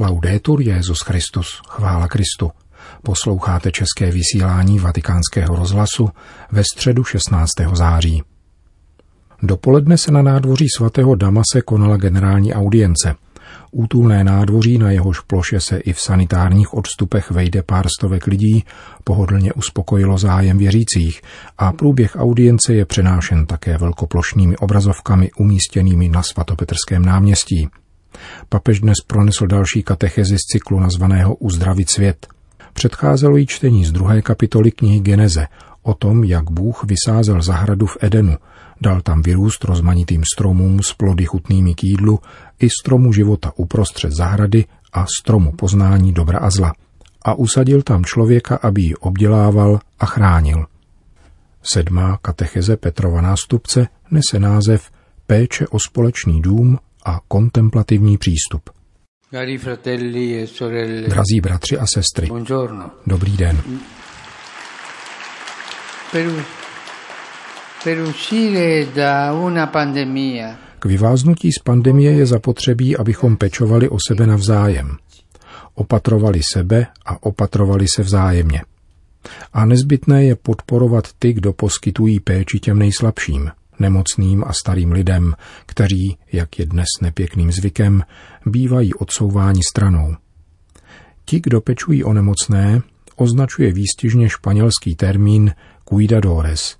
Laudetur Jezus Christus, chvála Kristu. Posloucháte české vysílání Vatikánského rozhlasu ve středu 16. září. Dopoledne se na nádvoří svatého Damase konala generální audience. Útulné nádvoří, na jehož ploše se i v sanitárních odstupech vejde pár stovek lidí, pohodlně uspokojilo zájem věřících a průběh audience je přenášen také velkoplošnými obrazovkami umístěnými na svatopetrském náměstí. Papež dnes pronesl další katechezi z cyklu nazvaného Uzdravit svět. Předcházelo jí čtení z druhé kapitoly knihy Geneze o tom, jak Bůh vysázel zahradu v Edenu, dal tam vyrůst rozmanitým stromům s plody chutnými k jídlu i stromu života uprostřed zahrady a stromu poznání dobra a zla. A usadil tam člověka, aby ji obdělával a chránil. Sedmá katecheze Petrova nástupce nese název Péče o společný dům a kontemplativní přístup. E Drazí bratři a sestry, dobrý den. K vyváznutí z pandemie je zapotřebí, abychom pečovali o sebe navzájem. Opatrovali sebe a opatrovali se vzájemně. A nezbytné je podporovat ty, kdo poskytují péči těm nejslabším, nemocným a starým lidem, kteří, jak je dnes nepěkným zvykem, bývají odsouváni stranou. Ti, kdo pečují o nemocné, označuje výstižně španělský termín cuidadores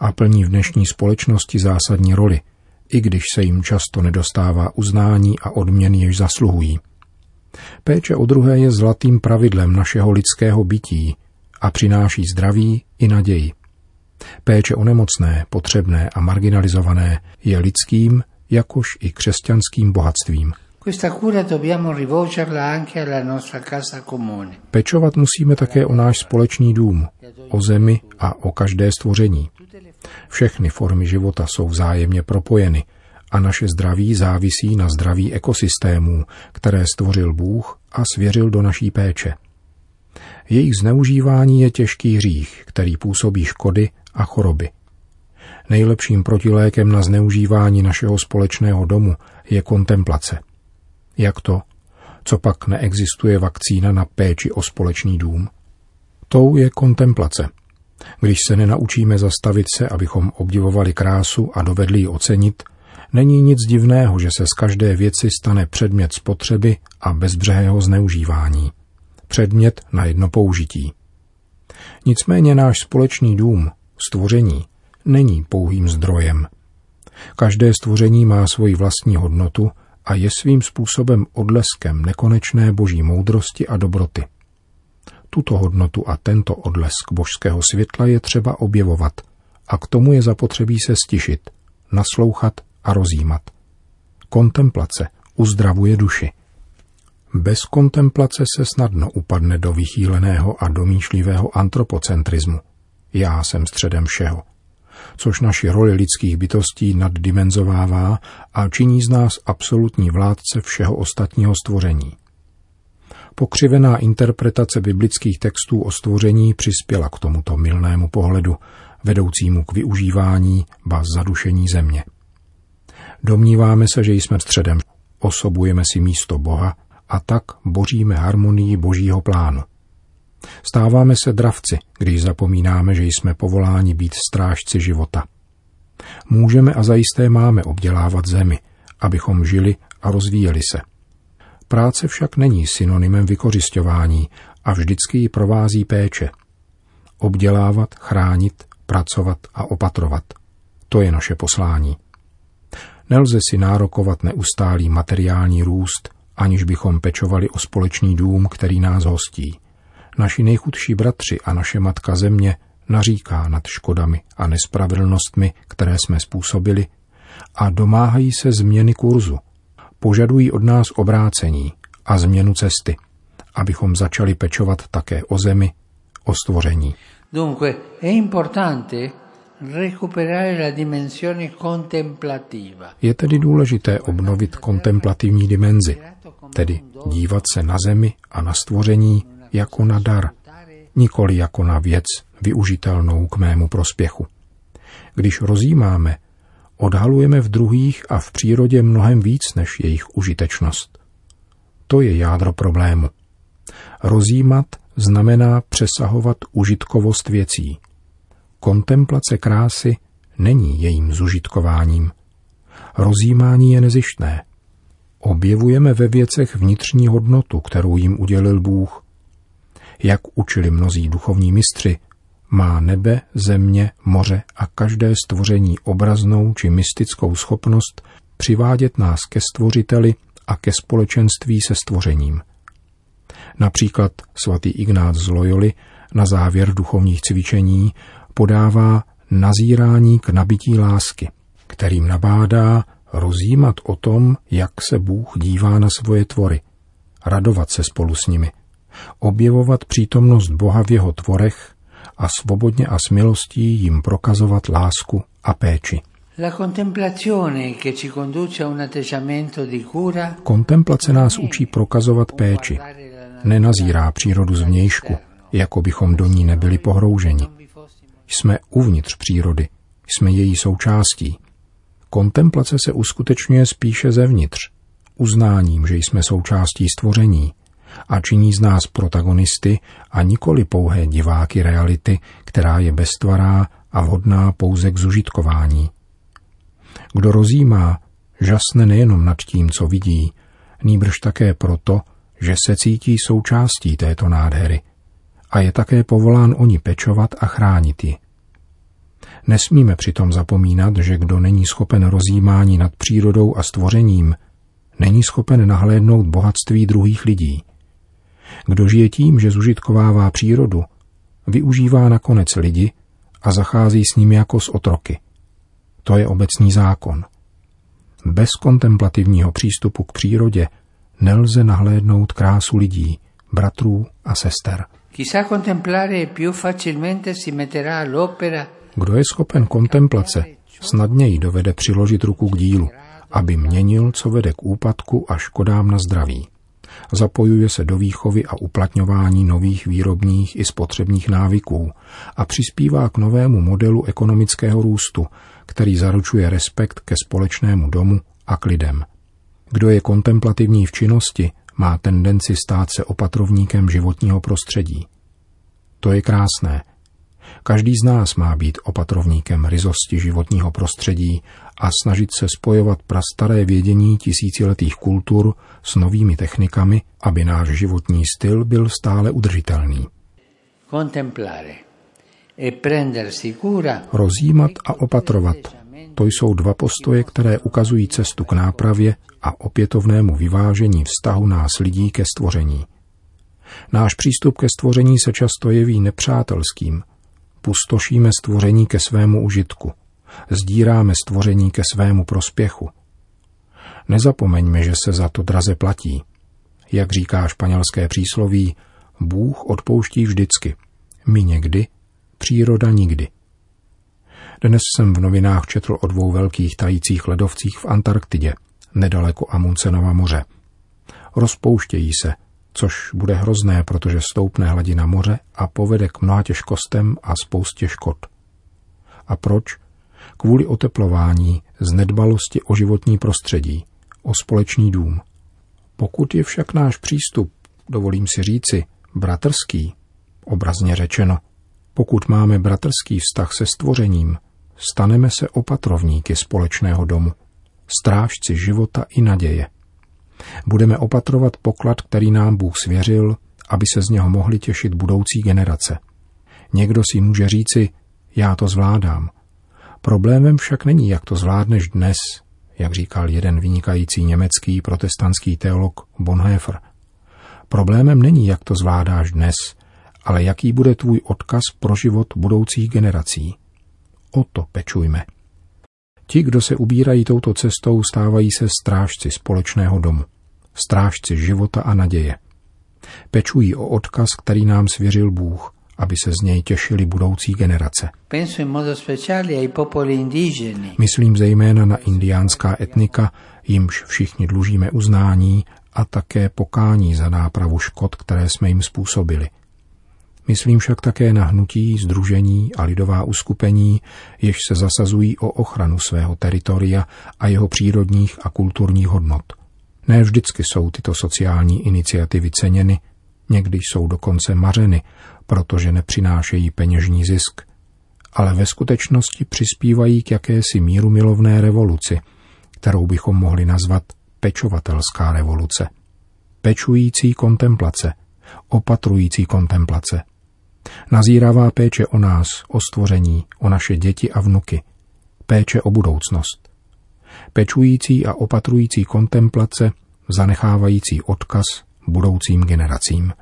a plní v dnešní společnosti zásadní roli, i když se jim často nedostává uznání a odměny, jež zasluhují. Péče o druhé je zlatým pravidlem našeho lidského bytí a přináší zdraví i naději. Péče o nemocné, potřebné a marginalizované je lidským, jakož i křesťanským bohatstvím. Pečovat musíme také o náš společný dům, o zemi a o každé stvoření. Všechny formy života jsou vzájemně propojeny a naše zdraví závisí na zdraví ekosystémů, které stvořil Bůh a svěřil do naší péče. Jejich zneužívání je těžký hřích, který působí škody a choroby. Nejlepším protilékem na zneužívání našeho společného domu je kontemplace. Jak to? Co pak neexistuje vakcína na péči o společný dům? Tou je kontemplace. Když se nenaučíme zastavit se, abychom obdivovali krásu a dovedli ji ocenit, není nic divného, že se z každé věci stane předmět spotřeby a bezbřehého zneužívání. Předmět na jedno použití. Nicméně náš společný dům, stvoření, není pouhým zdrojem. Každé stvoření má svoji vlastní hodnotu a je svým způsobem odleskem nekonečné boží moudrosti a dobroty. Tuto hodnotu a tento odlesk božského světla je třeba objevovat a k tomu je zapotřebí se stišit, naslouchat a rozjímat. Kontemplace uzdravuje duši. Bez kontemplace se snadno upadne do vychýleného a domýšlivého antropocentrismu. Já jsem středem všeho – což naši roli lidských bytostí naddimenzovává a činí z nás absolutní vládce všeho ostatního stvoření. Pokřivená interpretace biblických textů o stvoření přispěla k tomuto milnému pohledu, vedoucímu k využívání ba zadušení země. Domníváme se, že jsme středem, osobujeme si místo Boha a tak boříme harmonii božího plánu – Stáváme se dravci, když zapomínáme, že jsme povoláni být strážci života. Můžeme a zajisté máme obdělávat zemi, abychom žili a rozvíjeli se. Práce však není synonymem vykořišťování a vždycky ji provází péče. Obdělávat, chránit, pracovat a opatrovat. To je naše poslání. Nelze si nárokovat neustálý materiální růst, aniž bychom pečovali o společný dům, který nás hostí naši nejchudší bratři a naše matka země naříká nad škodami a nespravedlnostmi, které jsme způsobili, a domáhají se změny kurzu. Požadují od nás obrácení a změnu cesty, abychom začali pečovat také o zemi, o stvoření. Dunque, è importante je tedy důležité obnovit kontemplativní dimenzi, tedy dívat se na zemi a na stvoření jako na dar, nikoli jako na věc využitelnou k mému prospěchu. Když rozjímáme, odhalujeme v druhých a v přírodě mnohem víc než jejich užitečnost. To je jádro problému. Rozjímat znamená přesahovat užitkovost věcí. Kontemplace krásy není jejím zužitkováním. Rozjímání je nezištné. Objevujeme ve věcech vnitřní hodnotu, kterou jim udělil Bůh. Jak učili mnozí duchovní mistři, má nebe, země, moře a každé stvoření obraznou či mystickou schopnost přivádět nás ke stvořiteli a ke společenství se stvořením. Například svatý Ignác z Loyoli na závěr duchovních cvičení podává nazírání k nabití lásky, kterým nabádá rozjímat o tom, jak se Bůh dívá na svoje tvory, radovat se spolu s nimi, objevovat přítomnost Boha v jeho tvorech a svobodně a s milostí jim prokazovat lásku a péči. Kontemplace nás učí prokazovat péči. Nenazírá přírodu zvnějšku, jako bychom do ní nebyli pohrouženi. Jsme uvnitř přírody, jsme její součástí. Kontemplace se uskutečňuje spíše zevnitř, uznáním, že jsme součástí stvoření a činí z nás protagonisty a nikoli pouhé diváky reality, která je beztvará a vhodná pouze k zužitkování. Kdo rozjímá, žasne nejenom nad tím, co vidí, nýbrž také proto, že se cítí součástí této nádhery a je také povolán o ní pečovat a chránit ji. Nesmíme přitom zapomínat, že kdo není schopen rozjímání nad přírodou a stvořením, není schopen nahlédnout bohatství druhých lidí. Kdo žije tím, že zužitkovává přírodu, využívá nakonec lidi a zachází s nimi jako s otroky. To je obecný zákon. Bez kontemplativního přístupu k přírodě nelze nahlédnout krásu lidí, bratrů a sester. Kdo je schopen kontemplace, snadněji dovede přiložit ruku k dílu, aby měnil, co vede k úpadku a škodám na zdraví. Zapojuje se do výchovy a uplatňování nových výrobních i spotřebních návyků a přispívá k novému modelu ekonomického růstu, který zaručuje respekt ke společnému domu a k lidem. Kdo je kontemplativní v činnosti, má tendenci stát se opatrovníkem životního prostředí. To je krásné. Každý z nás má být opatrovníkem ryzosti životního prostředí a snažit se spojovat prastaré vědění tisíciletých kultur s novými technikami, aby náš životní styl byl stále udržitelný. E Rozjímat a opatrovat. To jsou dva postoje, které ukazují cestu k nápravě a opětovnému vyvážení vztahu nás lidí ke stvoření. Náš přístup ke stvoření se často jeví nepřátelským. Pustošíme stvoření ke svému užitku. Zdíráme stvoření ke svému prospěchu. Nezapomeňme, že se za to draze platí. Jak říká španělské přísloví, Bůh odpouští vždycky. My někdy, příroda nikdy. Dnes jsem v novinách četl o dvou velkých tajících ledovcích v Antarktidě, nedaleko Amundsenova moře. Rozpouštějí se, což bude hrozné, protože stoupne hladina moře a povede k mnoha těžkostem a spoustě škod. A proč? Kvůli oteplování, z nedbalosti o životní prostředí, o společný dům. Pokud je však náš přístup, dovolím si říci, bratrský, obrazně řečeno, pokud máme bratrský vztah se stvořením, staneme se opatrovníky společného domu, strážci života i naděje. Budeme opatrovat poklad, který nám Bůh svěřil, aby se z něho mohly těšit budoucí generace. Někdo si může říci, já to zvládám. Problémem však není, jak to zvládneš dnes, jak říkal jeden vynikající německý protestantský teolog Bonhoeffer. Problémem není, jak to zvládáš dnes, ale jaký bude tvůj odkaz pro život budoucích generací. O to pečujme. Ti, kdo se ubírají touto cestou, stávají se strážci společného domu, strážci života a naděje. Pečují o odkaz, který nám svěřil Bůh, aby se z něj těšili budoucí generace. Myslím zejména na indiánská etnika, jimž všichni dlužíme uznání a také pokání za nápravu škod, které jsme jim způsobili – Myslím však také na hnutí, združení a lidová uskupení, jež se zasazují o ochranu svého teritoria a jeho přírodních a kulturních hodnot. Ne vždycky jsou tyto sociální iniciativy ceněny, někdy jsou dokonce mařeny, protože nepřinášejí peněžní zisk, ale ve skutečnosti přispívají k jakési míru milovné revoluci, kterou bychom mohli nazvat pečovatelská revoluce. Pečující kontemplace, opatrující kontemplace. Nazíravá péče o nás, o stvoření, o naše děti a vnuky. Péče o budoucnost. Pečující a opatrující kontemplace, zanechávající odkaz budoucím generacím.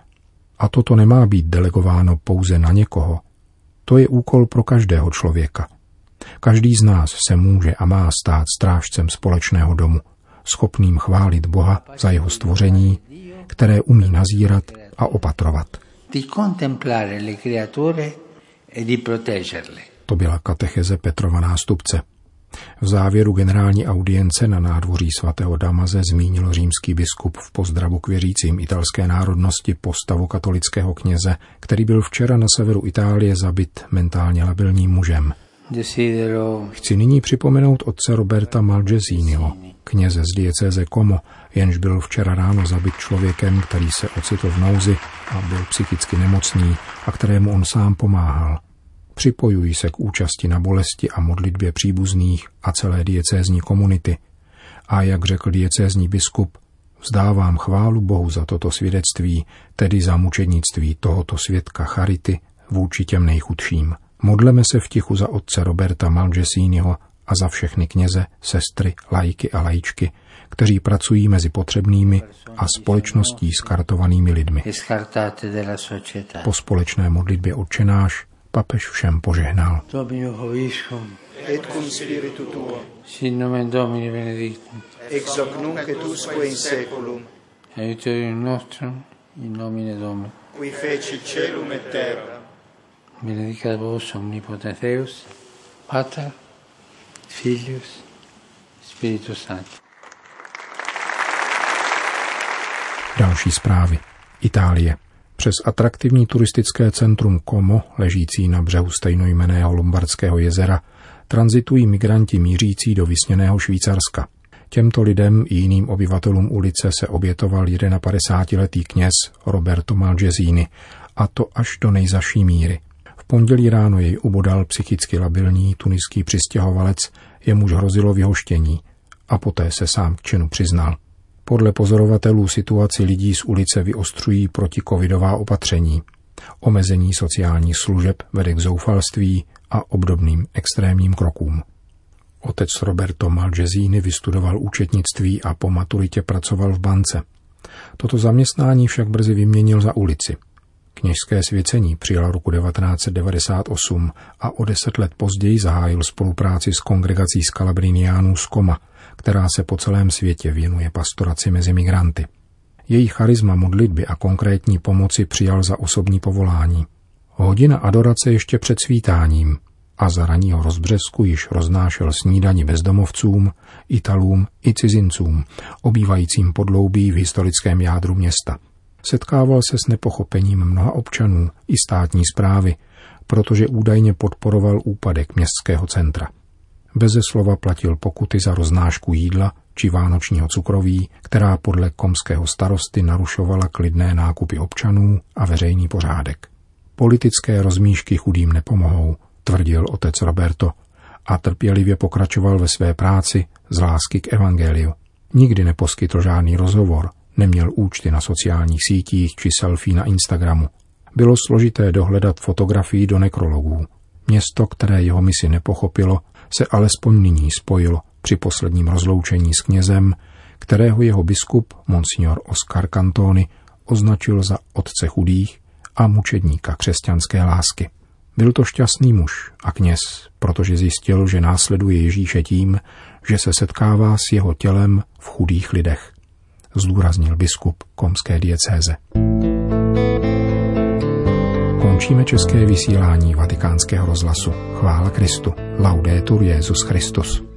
A toto nemá být delegováno pouze na někoho. To je úkol pro každého člověka. Každý z nás se může a má stát strážcem společného domu, schopným chválit Boha za jeho stvoření, které umí nazírat a opatrovat. To byla katecheze Petrova nástupce. V závěru generální audience na nádvoří svatého Damaze zmínil římský biskup v pozdravu k věřícím italské národnosti postavu katolického kněze, který byl včera na severu Itálie zabit mentálně labilním mužem. Chci nyní připomenout otce Roberta Malgesiniho, kněze z diecéze Como, jenž byl včera ráno zabit člověkem, který se ocitl v nouzi a byl psychicky nemocný a kterému on sám pomáhal. Připojují se k účasti na bolesti a modlitbě příbuzných a celé diecézní komunity. A jak řekl diecézní biskup, vzdávám chválu Bohu za toto svědectví, tedy za mučednictví tohoto svědka charity vůči těm nejchudším. Modleme se v tichu za otce Roberta Malgesínyho a za všechny kněze, sestry, lajky a lajčky, kteří pracují mezi potřebnými a společností skartovanými lidmi. Po společné modlitbě odčenáš papež všem požehnal. Et cum spiritu tuo. Sin nomen Domini benedictum. Ex hoc nunc et usque in seculum. Aiuterium nostrum in nomine Domini. Qui feci celum et terra. Benedicat vos omnipotens Deus, Pater, Filius, Spiritus Sanctus. Další zprávy. Itálie. Přes atraktivní turistické centrum Como, ležící na břehu stejnojmeného Lombardského jezera, tranzitují migranti mířící do vysněného Švýcarska. Těmto lidem i jiným obyvatelům ulice se obětoval 51-letý kněz Roberto Malgesini, a to až do nejzaší míry. Pondělí ráno jej ubodal psychicky labilní tuniský přistěhovalec, jemuž hrozilo vyhoštění a poté se sám k činu přiznal. Podle pozorovatelů situaci lidí z ulice vyostřují protikovidová opatření. Omezení sociálních služeb vede k zoufalství a obdobným extrémním krokům. Otec Roberto Malgesini vystudoval účetnictví a po maturitě pracoval v bance. Toto zaměstnání však brzy vyměnil za ulici. Kněžské svěcení přijal roku 1998 a o deset let později zahájil spolupráci s kongregací Scalabriniánů z Koma – která se po celém světě věnuje pastoraci mezi migranty. Její charisma modlitby a konkrétní pomoci přijal za osobní povolání. Hodina adorace ještě před svítáním a za raního rozbřesku již roznášel snídani bezdomovcům, Italům i cizincům, obývajícím podloubí v historickém jádru města. Setkával se s nepochopením mnoha občanů i státní zprávy, protože údajně podporoval úpadek městského centra. Beze slova platil pokuty za roznášku jídla či vánočního cukroví, která podle komského starosty narušovala klidné nákupy občanů a veřejný pořádek. Politické rozmíšky chudým nepomohou, tvrdil otec Roberto a trpělivě pokračoval ve své práci z lásky k evangeliu. Nikdy neposkytl žádný rozhovor, neměl účty na sociálních sítích či selfie na Instagramu. Bylo složité dohledat fotografii do nekrologů. Město, které jeho misi nepochopilo, se alespoň nyní spojil při posledním rozloučení s knězem, kterého jeho biskup, monsignor Oscar Cantoni, označil za otce chudých a mučedníka křesťanské lásky. Byl to šťastný muž a kněz, protože zjistil, že následuje Ježíše tím, že se setkává s jeho tělem v chudých lidech, zdůraznil biskup komské diecéze. Končíme české vysílání vatikánského rozhlasu. Chvála Kristu. Laudetur Jezus Christus.